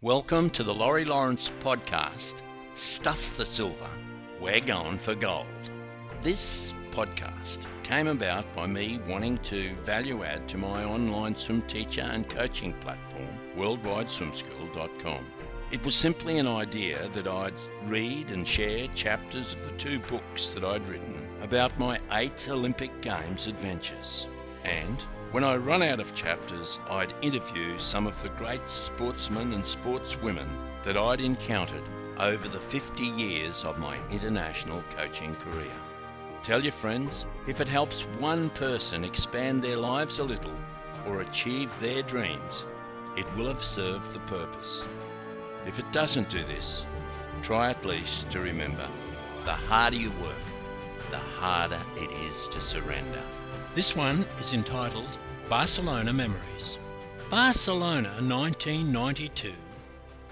Welcome to the Laurie Lawrence podcast, Stuff the Silver. We're going for gold. This podcast came about by me wanting to value add to my online swim teacher and coaching platform, worldwideswimschool.com. It was simply an idea that I'd read and share chapters of the two books that I'd written about my eight Olympic Games adventures. And when I run out of chapters, I'd interview some of the great sportsmen and sportswomen that I'd encountered over the 50 years of my international coaching career. Tell your friends if it helps one person expand their lives a little or achieve their dreams, it will have served the purpose. If it doesn't do this, try at least to remember the harder you work, the harder it is to surrender. This one is entitled Barcelona Memories. Barcelona 1992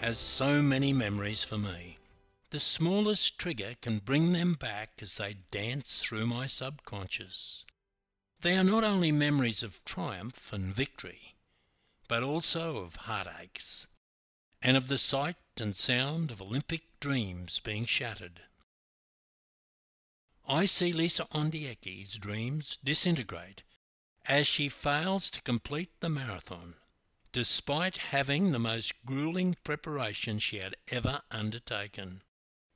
has so many memories for me. The smallest trigger can bring them back as they dance through my subconscious. They are not only memories of triumph and victory, but also of heartaches, and of the sight and sound of Olympic dreams being shattered. I see Lisa Ondieki's dreams disintegrate as she fails to complete the marathon, despite having the most grueling preparation she had ever undertaken.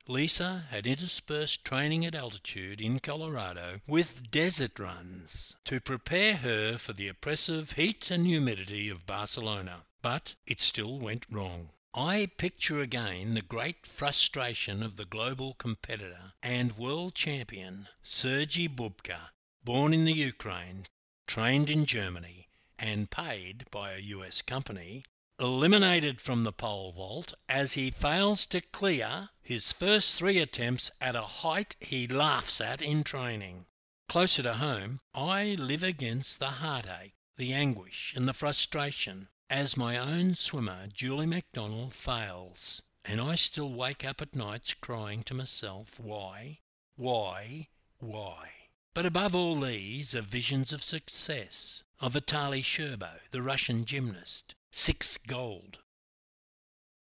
Lisa had interspersed training at altitude in Colorado with desert runs to prepare her for the oppressive heat and humidity of Barcelona, but it still went wrong. I picture again the great frustration of the global competitor and world champion Sergei Bubka, born in the Ukraine, trained in Germany, and paid by a US company, eliminated from the pole vault as he fails to clear his first three attempts at a height he laughs at in training. Closer to home, I live against the heartache, the anguish, and the frustration as my own swimmer, Julie MacDonald, fails, and I still wake up at nights crying to myself, why, why, why? But above all these are visions of success, of Vitaly Scherbo, the Russian gymnast, six gold,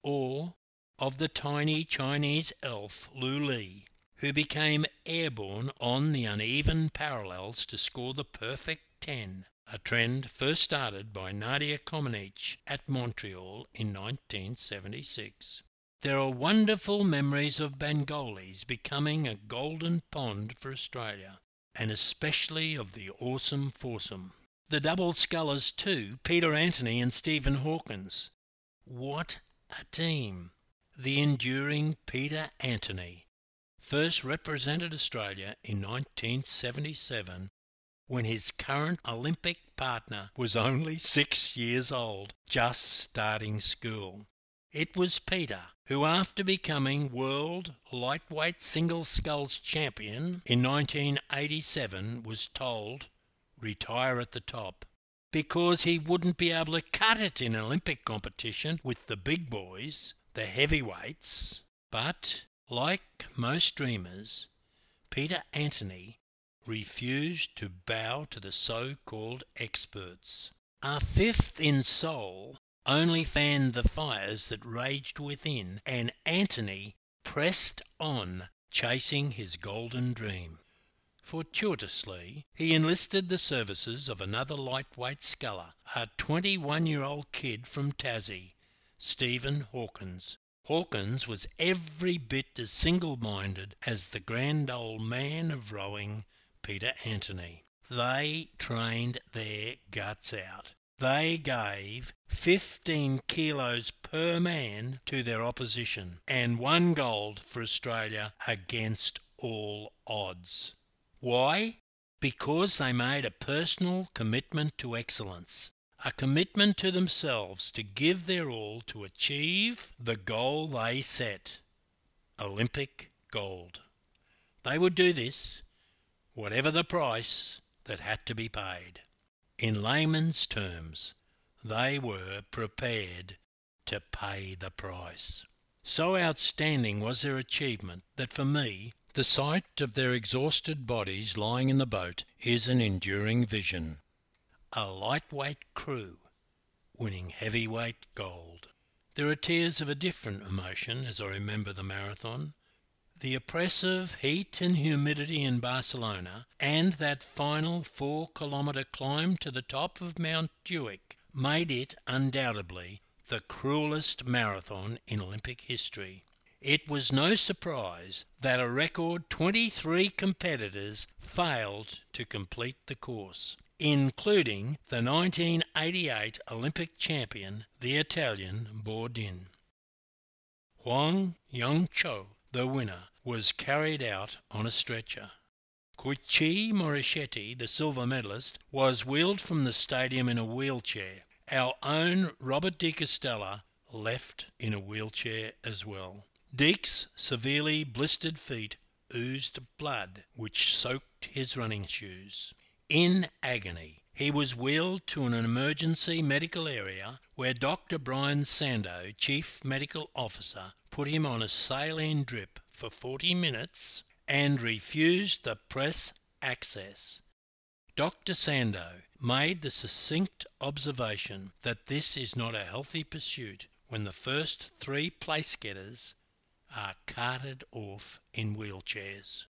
or of the tiny Chinese elf Lu Li, who became airborne on the uneven parallels to score the perfect ten a trend first started by Nadia Comaneci at Montreal in 1976. There are wonderful memories of Banyoles becoming a golden pond for Australia, and especially of the awesome foursome. The double scullers too, Peter Anthony and Stephen Hawkins. What a team! The enduring Peter Anthony first represented Australia in 1977 when his current Olympic partner was only six years old, just starting school. It was Peter who, after becoming world lightweight single sculls champion in 1987, was told, retire at the top, because he wouldn't be able to cut it in Olympic competition with the big boys, the heavyweights. But, like most dreamers, Peter Anthony refused to bow to the so called experts. A fifth in Seoul only fanned the fires that raged within, and Anthony pressed on, chasing his golden dream. Fortuitously, he enlisted the services of another lightweight sculler, a 21 year old kid from Tassie, Stephen Hawkins. Hawkins was every bit as single minded as the grand old man of rowing Peter Anthony. They trained their guts out. They gave 15 kilos per man to their opposition and won gold for Australia against all odds. Why? Because they made a personal commitment to excellence, a commitment to themselves to give their all to achieve the goal they set Olympic gold. They would do this whatever the price that had to be paid. In layman's terms, they were prepared to pay the price. So outstanding was their achievement that for me, the sight of their exhausted bodies lying in the boat is an enduring vision. A lightweight crew winning heavyweight gold. there are tears of a different emotion as I remember the marathon. The oppressive heat and humidity in Barcelona and that final four kilometre climb to the top of Mount Juic made it undoubtedly the cruelest marathon in Olympic history. It was no surprise that a record 23 competitors failed to complete the course, including the 1988 Olympic champion, the Italian Bordin. Hwang Young-cho, the winner, was carried out on a stretcher. Koichi Morishita, the silver medalist, was wheeled from the stadium in a wheelchair. Our own Robert de Castella left in a wheelchair as well. Deke's severely blistered feet oozed blood, which soaked his running shoes. In agony, he was wheeled to an emergency medical area where Dr. Brian Sando, Chief Medical Officer, put him on a saline drip for 40 minutes and refused the press access. Dr. Sando made the succinct observation that this is not a healthy pursuit when the first three place getters are carted off in wheelchairs.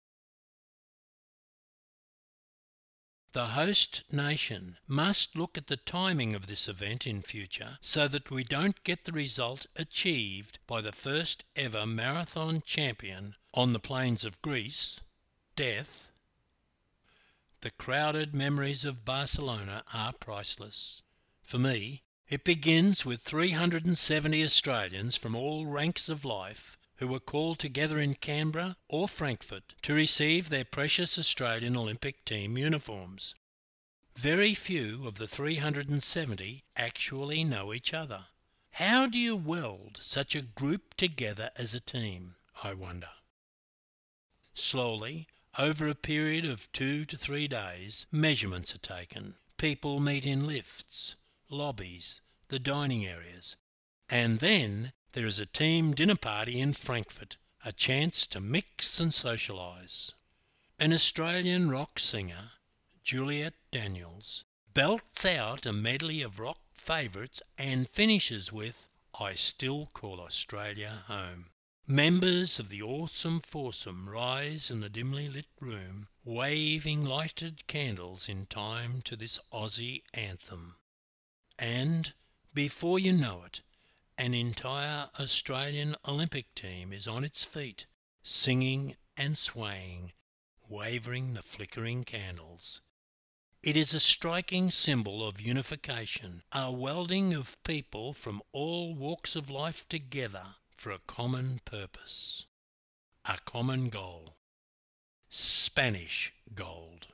The host nation must look at the timing of this event in future so that we don't get the result achieved by the first ever marathon champion on the plains of Greece, death. The crowded memories of Barcelona are priceless. For me, it begins with 370 Australians from all ranks of life who were called together in Canberra or Frankfurt to receive their precious Australian Olympic team uniforms. Very few of the 370 actually know each other. How do you weld such a group together as a team, I wonder? Slowly, over a period of two to three days, measurements are taken. People meet in lifts, lobbies, the dining areas, and then there is a team dinner party in Frankfurt, a chance to mix and socialise. An Australian rock singer, Juliet Daniels, belts out a medley of rock favourites and finishes with I Still Call Australia Home. Members of the awesome foursome rise in the dimly lit room, waving lighted candles in time to this Aussie anthem. And, before you know it, an entire Australian Olympic team is on its feet, singing and swaying, wavering the flickering candles. It is a striking symbol of unification, a welding of people from all walks of life together for a common purpose, a common goal. Spanish gold.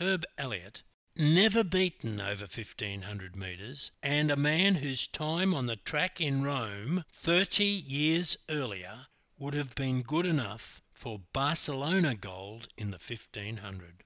Herb Elliott never beaten over 1500 metres, and a man whose time on the track in Rome 30 years earlier would have been good enough for Barcelona gold in the 1500.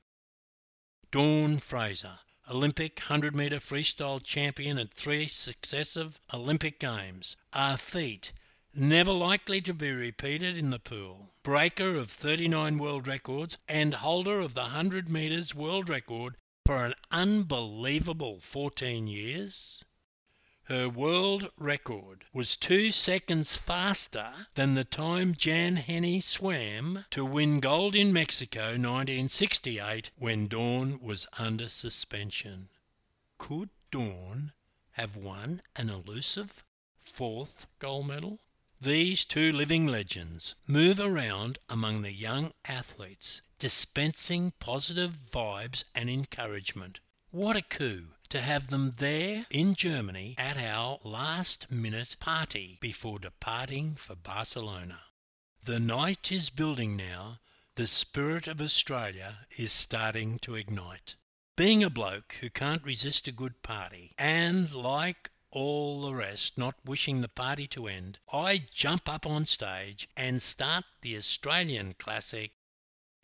Dawn Fraser, Olympic 100 metre freestyle champion at three successive Olympic Games, a feat never likely to be repeated in the pool. Breaker of 39 world records and holder of the 100 metres world record for an unbelievable 14 years. Her world record was two seconds faster than the time Jan Henne swam to win gold in Mexico 1968 when Dawn was under suspension. Could Dawn have won an elusive fourth gold medal? These two living legends move around among the young athletes, dispensing positive vibes and encouragement. What a coup to have them there in Germany at our last minute party before departing for Barcelona. The night is building now, the spirit of Australia is starting to ignite. Being a bloke who can't resist a good party, and like all the rest not wishing the party to end, I jump up on stage and start the Australian classic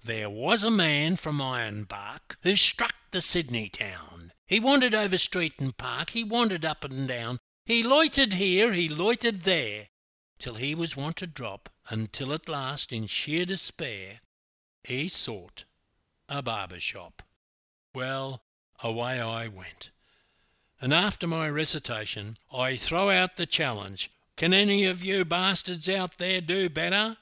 There was a man from Ironbark who struck the Sydney town. He wandered over street and park, he wandered up and down, he loitered here, he loitered there, till he was wont to drop, until at last, in sheer despair, he sought a barber shop. Well, away I went and after my recitation I throw out the challenge Can any of you bastards out there do better?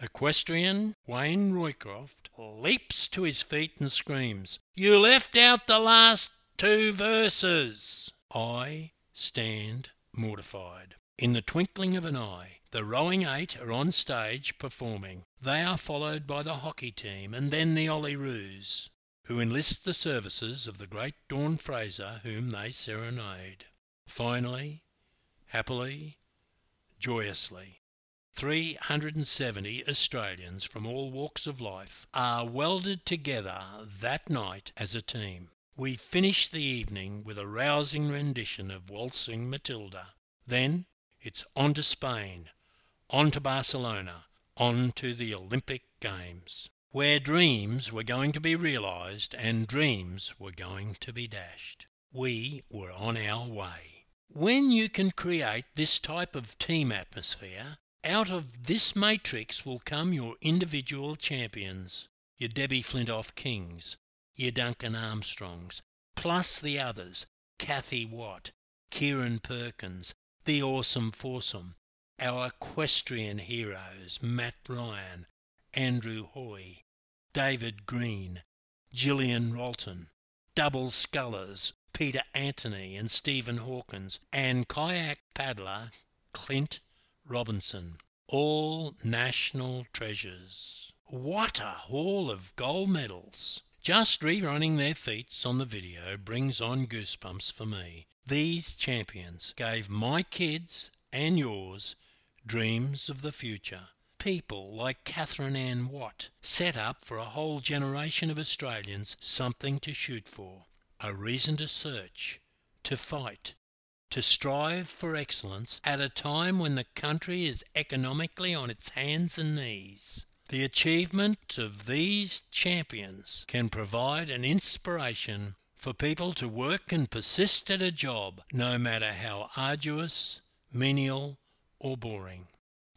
Equestrian Wayne Roycroft leaps to his feet and screams, You left out the last two verses. I stand mortified. In the twinkling of an eye, the rowing eight are on stage performing. They are followed by the hockey team and then the Olyroos, who enlist the services of the great Dawn Fraser whom they serenade. Finally, happily, joyously, 370 Australians from all walks of life are welded together that night as a team. We finish the evening with a rousing rendition of Waltzing Matilda. Then it's on to Spain, on to Barcelona, on to the Olympic Games, where dreams were going to be realised and dreams were going to be dashed. We were on our way. When you can create this type of team atmosphere, out of this matrix will come your individual champions, your Debbie Flintoff Kings, your Duncan Armstrongs, plus the others, Kathy Watt, Kieren Perkins, the awesome foursome, our equestrian heroes, Matt Ryan, Andrew Hoy, David Green, Gillian Rolton, double scullers, Peter Anthony and Stephen Hawkins, and kayak paddler Clint Robinson, all national treasures. What a haul of gold medals! Just rerunning their feats on the video brings on goosebumps for me. These champions gave my kids and yours dreams of the future. People like Catherine Ann Watt set up for a whole generation of Australians something to shoot for, a reason to search, to fight, to strive for excellence at a time when the country is economically on its hands and knees. The achievement of these champions can provide an inspiration for people to work and persist at a job, no matter how arduous, menial, or boring.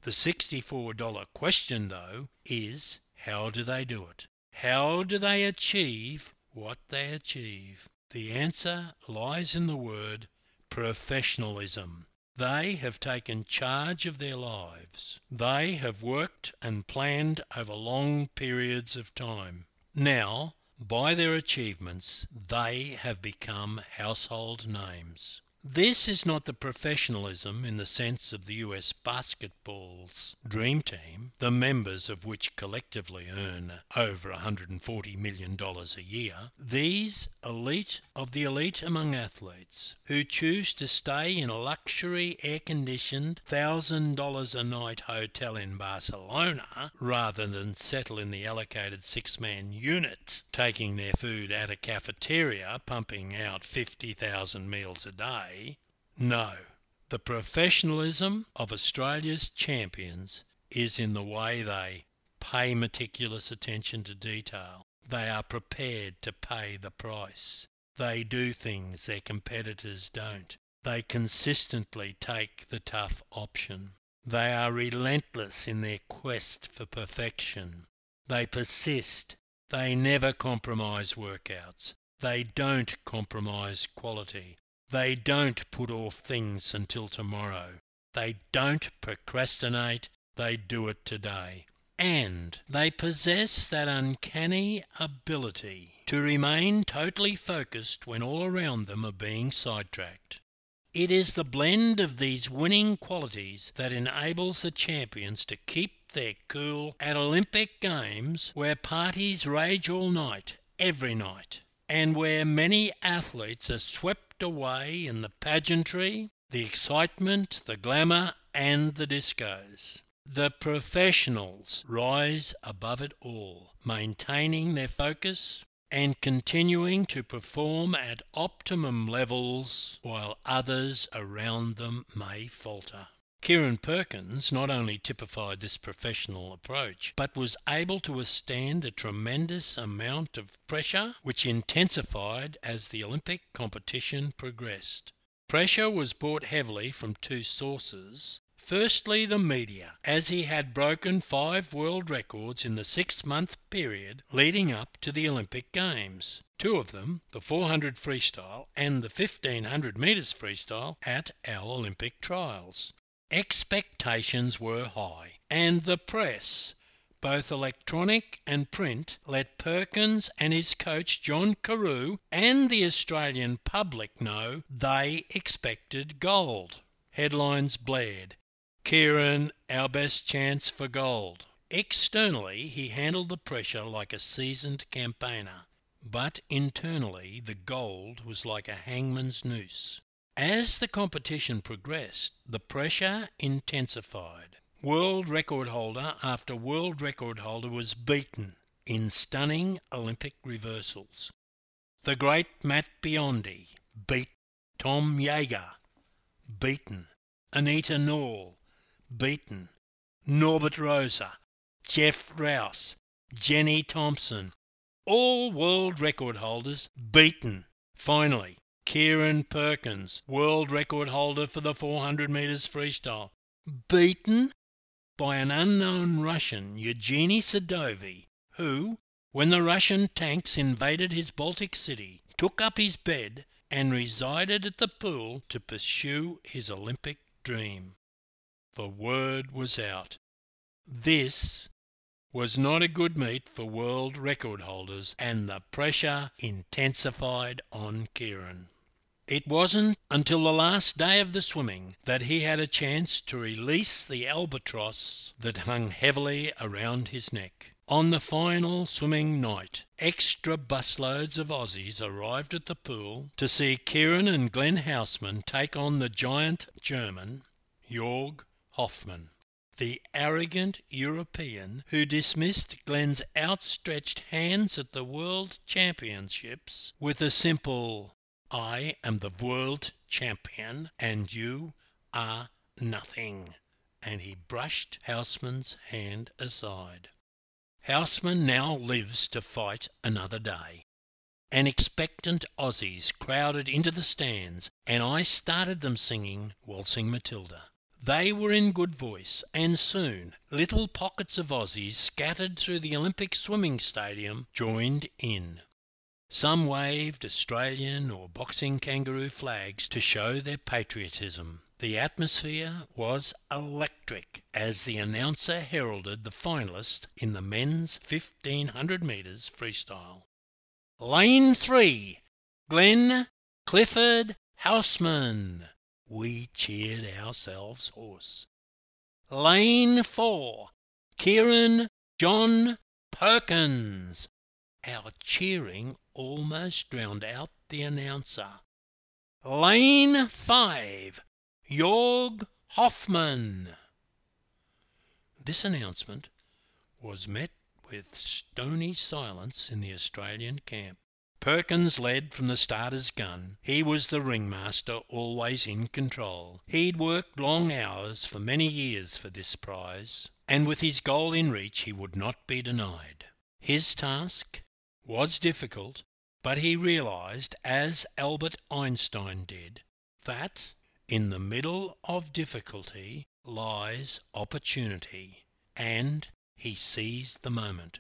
The $64 question, though, is how do they do it? How do they achieve what they achieve? The answer lies in the word professionalism. They have taken charge of their lives. They have worked and planned over long periods of time. Now, by their achievements, they have become household names. This is not the professionalism in the sense of the US basketball's dream team, the members of which collectively earn over $140 million a year. These elite of the elite among athletes who choose to stay in a luxury air conditioned $1,000 a night hotel in Barcelona rather than settle in the allocated six man unit, taking their food at a cafeteria, pumping out 50,000 meals a day no, the professionalism of Australia's champions is in the way they pay meticulous attention to detail. They are prepared to pay the price. They do things their competitors don't. They consistently take the tough option. They are relentless in their quest for perfection. They persist. They never compromise workouts. They don't compromise quality. They don't put off things until tomorrow. They don't procrastinate. They do it today. And they possess that uncanny ability to remain totally focused when all around them are being sidetracked. It is the blend of these winning qualities that enables the champions to keep their cool at Olympic Games where parties rage all night, every night, and where many athletes are swept away in the pageantry, the excitement, the glamour, and the discos. The professionals rise above it all, maintaining their focus and continuing to perform at optimum levels while others around them may falter. Kieren Perkins not only typified this professional approach, but was able to withstand a tremendous amount of pressure which intensified as the Olympic competition progressed. Pressure was brought heavily from two sources. Firstly, the media, as he had broken five world records in the six month period leading up to the Olympic Games. Two of them, the 400 freestyle and the 1500 metres freestyle, at our Olympic trials. Expectations were high, and the press, both electronic and print, let Perkins and his coach John Carew and the Australian public know they expected gold. Headlines blared Kieren, our best chance for gold. Externally, he handled the pressure like a seasoned campaigner, but internally, the gold was like a hangman's noose. As the competition progressed, the pressure intensified. World record holder after world record holder was beaten in stunning Olympic reversals. The great Matt Biondi beat Tom Jager, beaten. Anita Nall, beaten. Norbert Rozsa, Jeff Rouse, Jenny Thompson, all world record holders beaten. Finally, Kieren Perkins, world record holder for the 400 metres freestyle, beaten by an unknown Russian, Evgeny Sadovy, who, when the Russian tanks invaded his Baltic city, took up his bed and resided at the pool to pursue his Olympic dream. The word was out. This was not a good meet for world record holders, and the pressure intensified on Kieren. It wasn't until the last day of the swimming that he had a chance to release the albatross that hung heavily around his neck. On the final swimming night, extra busloads of Aussies arrived at the pool to see Kieren and Glenn Housman take on the giant German, Jorg Hoffmann, the arrogant European who dismissed Glenn's outstretched hands at the World Championships with a simple, I am the World Champion and you are nothing. And he brushed Housman's hand aside. Housman now lives to fight another day. And expectant Aussies crowded into the stands, and I started them singing Waltzing Matilda. They were in good voice, and soon little pockets of Aussies scattered through the Olympic swimming stadium joined in. Some waved Australian or boxing kangaroo flags to show their patriotism. The atmosphere was electric as the announcer heralded the finalists in the men's 1500 metres freestyle. Lane 3 Glenn Clifford Housman we cheered ourselves hoarse. Lane 4 Kieren John Perkins. Our cheering almost drowned out the announcer. Lane 5 Jorg Hoffmann. This announcement was met with stony silence in the Australian camp. Perkins led from the starter's gun. He was the ringmaster, always in control. He'd worked long hours for many years for this prize, and with his goal in reach he would not be denied. His task was difficult, but he realized, as Albert Einstein did, that in the middle of difficulty lies opportunity, and he seized the moment.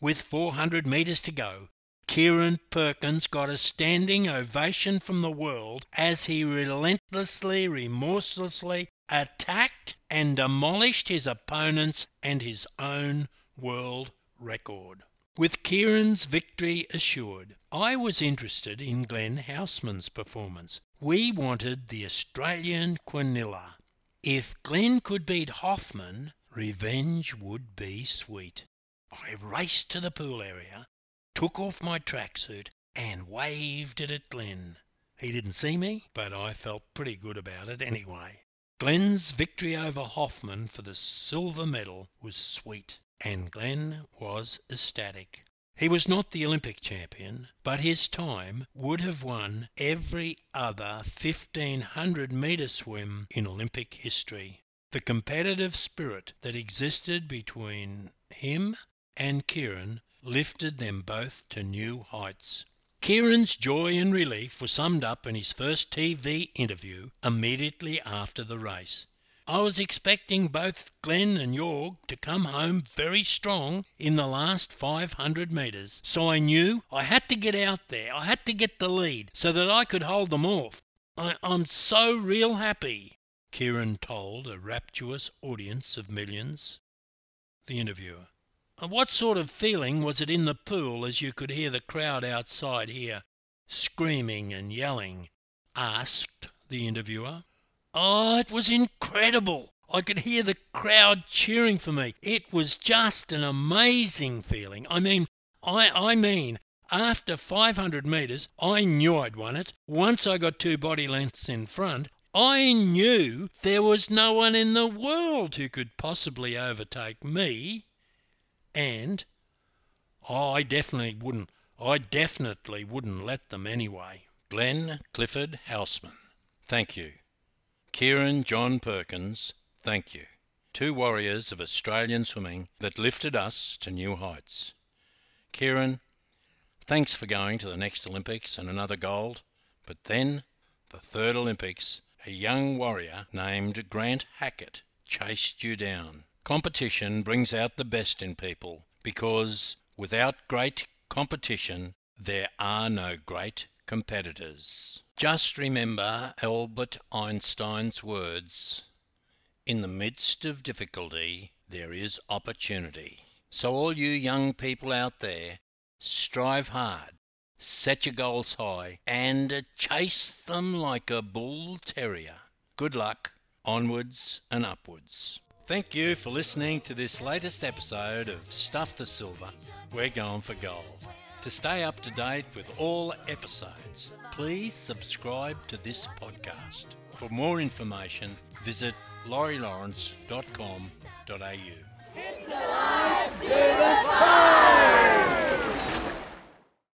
With 400 metres to go, Kieren Perkins got a standing ovation from the world as he relentlessly, remorselessly attacked and demolished his opponents and his own world record. With Kieren's victory assured, I was interested in Glenn Housman's performance. We wanted the Australian Quinella. If Glenn could beat Hoffmann, revenge would be sweet. I raced to the pool area took off my tracksuit and waved it at Glenn. He didn't see me, but I felt pretty good about it anyway. Glenn's victory over Hoffmann for the silver medal was sweet, and Glenn was ecstatic. He was not the Olympic champion, but his time would have won every other 1500 metre swim in Olympic history. The competitive spirit that existed between him and Kieren lifted them both to new heights. Kieren's joy and relief were summed up in his first TV interview immediately after the race. I was expecting both Glenn and Jorg to come home very strong in the last 500 metres, so I knew I had to get out there. I had to get the lead so that I could hold them off. I, I'm so real happy, Kieren told a rapturous audience of millions. The interviewer. Uh, what sort of feeling was it in the pool as you could hear the crowd outside here screaming and yelling? asked the interviewer. Oh, it was incredible. I could hear the crowd cheering for me. It was just an amazing feeling. I mean, I, I mean, after 500 metres, I knew I'd won it. Once I got two body lengths in front, I knew there was no one in the world who could possibly overtake me. And I definitely wouldn't, I definitely wouldn't let them anyway. Glenn Clifford Housman. Thank you. Kieren John Perkins, thank you. Two warriors of Australian swimming that lifted us to new heights. Kieren, thanks for going to the next Olympics and another gold. But then, the third Olympics, a young warrior named Grant Hackett chased you down. Competition brings out the best in people because without great competition, there are no great competitors. Just remember Albert Einstein's words In the midst of difficulty, there is opportunity. So, all you young people out there, strive hard, set your goals high, and chase them like a bull terrier. Good luck, onwards and upwards. Thank you for listening to this latest episode of Stuff the Silver. We're going for gold. To stay up to date with all episodes, please subscribe to this podcast. For more information, visit laurielawrence.com.au.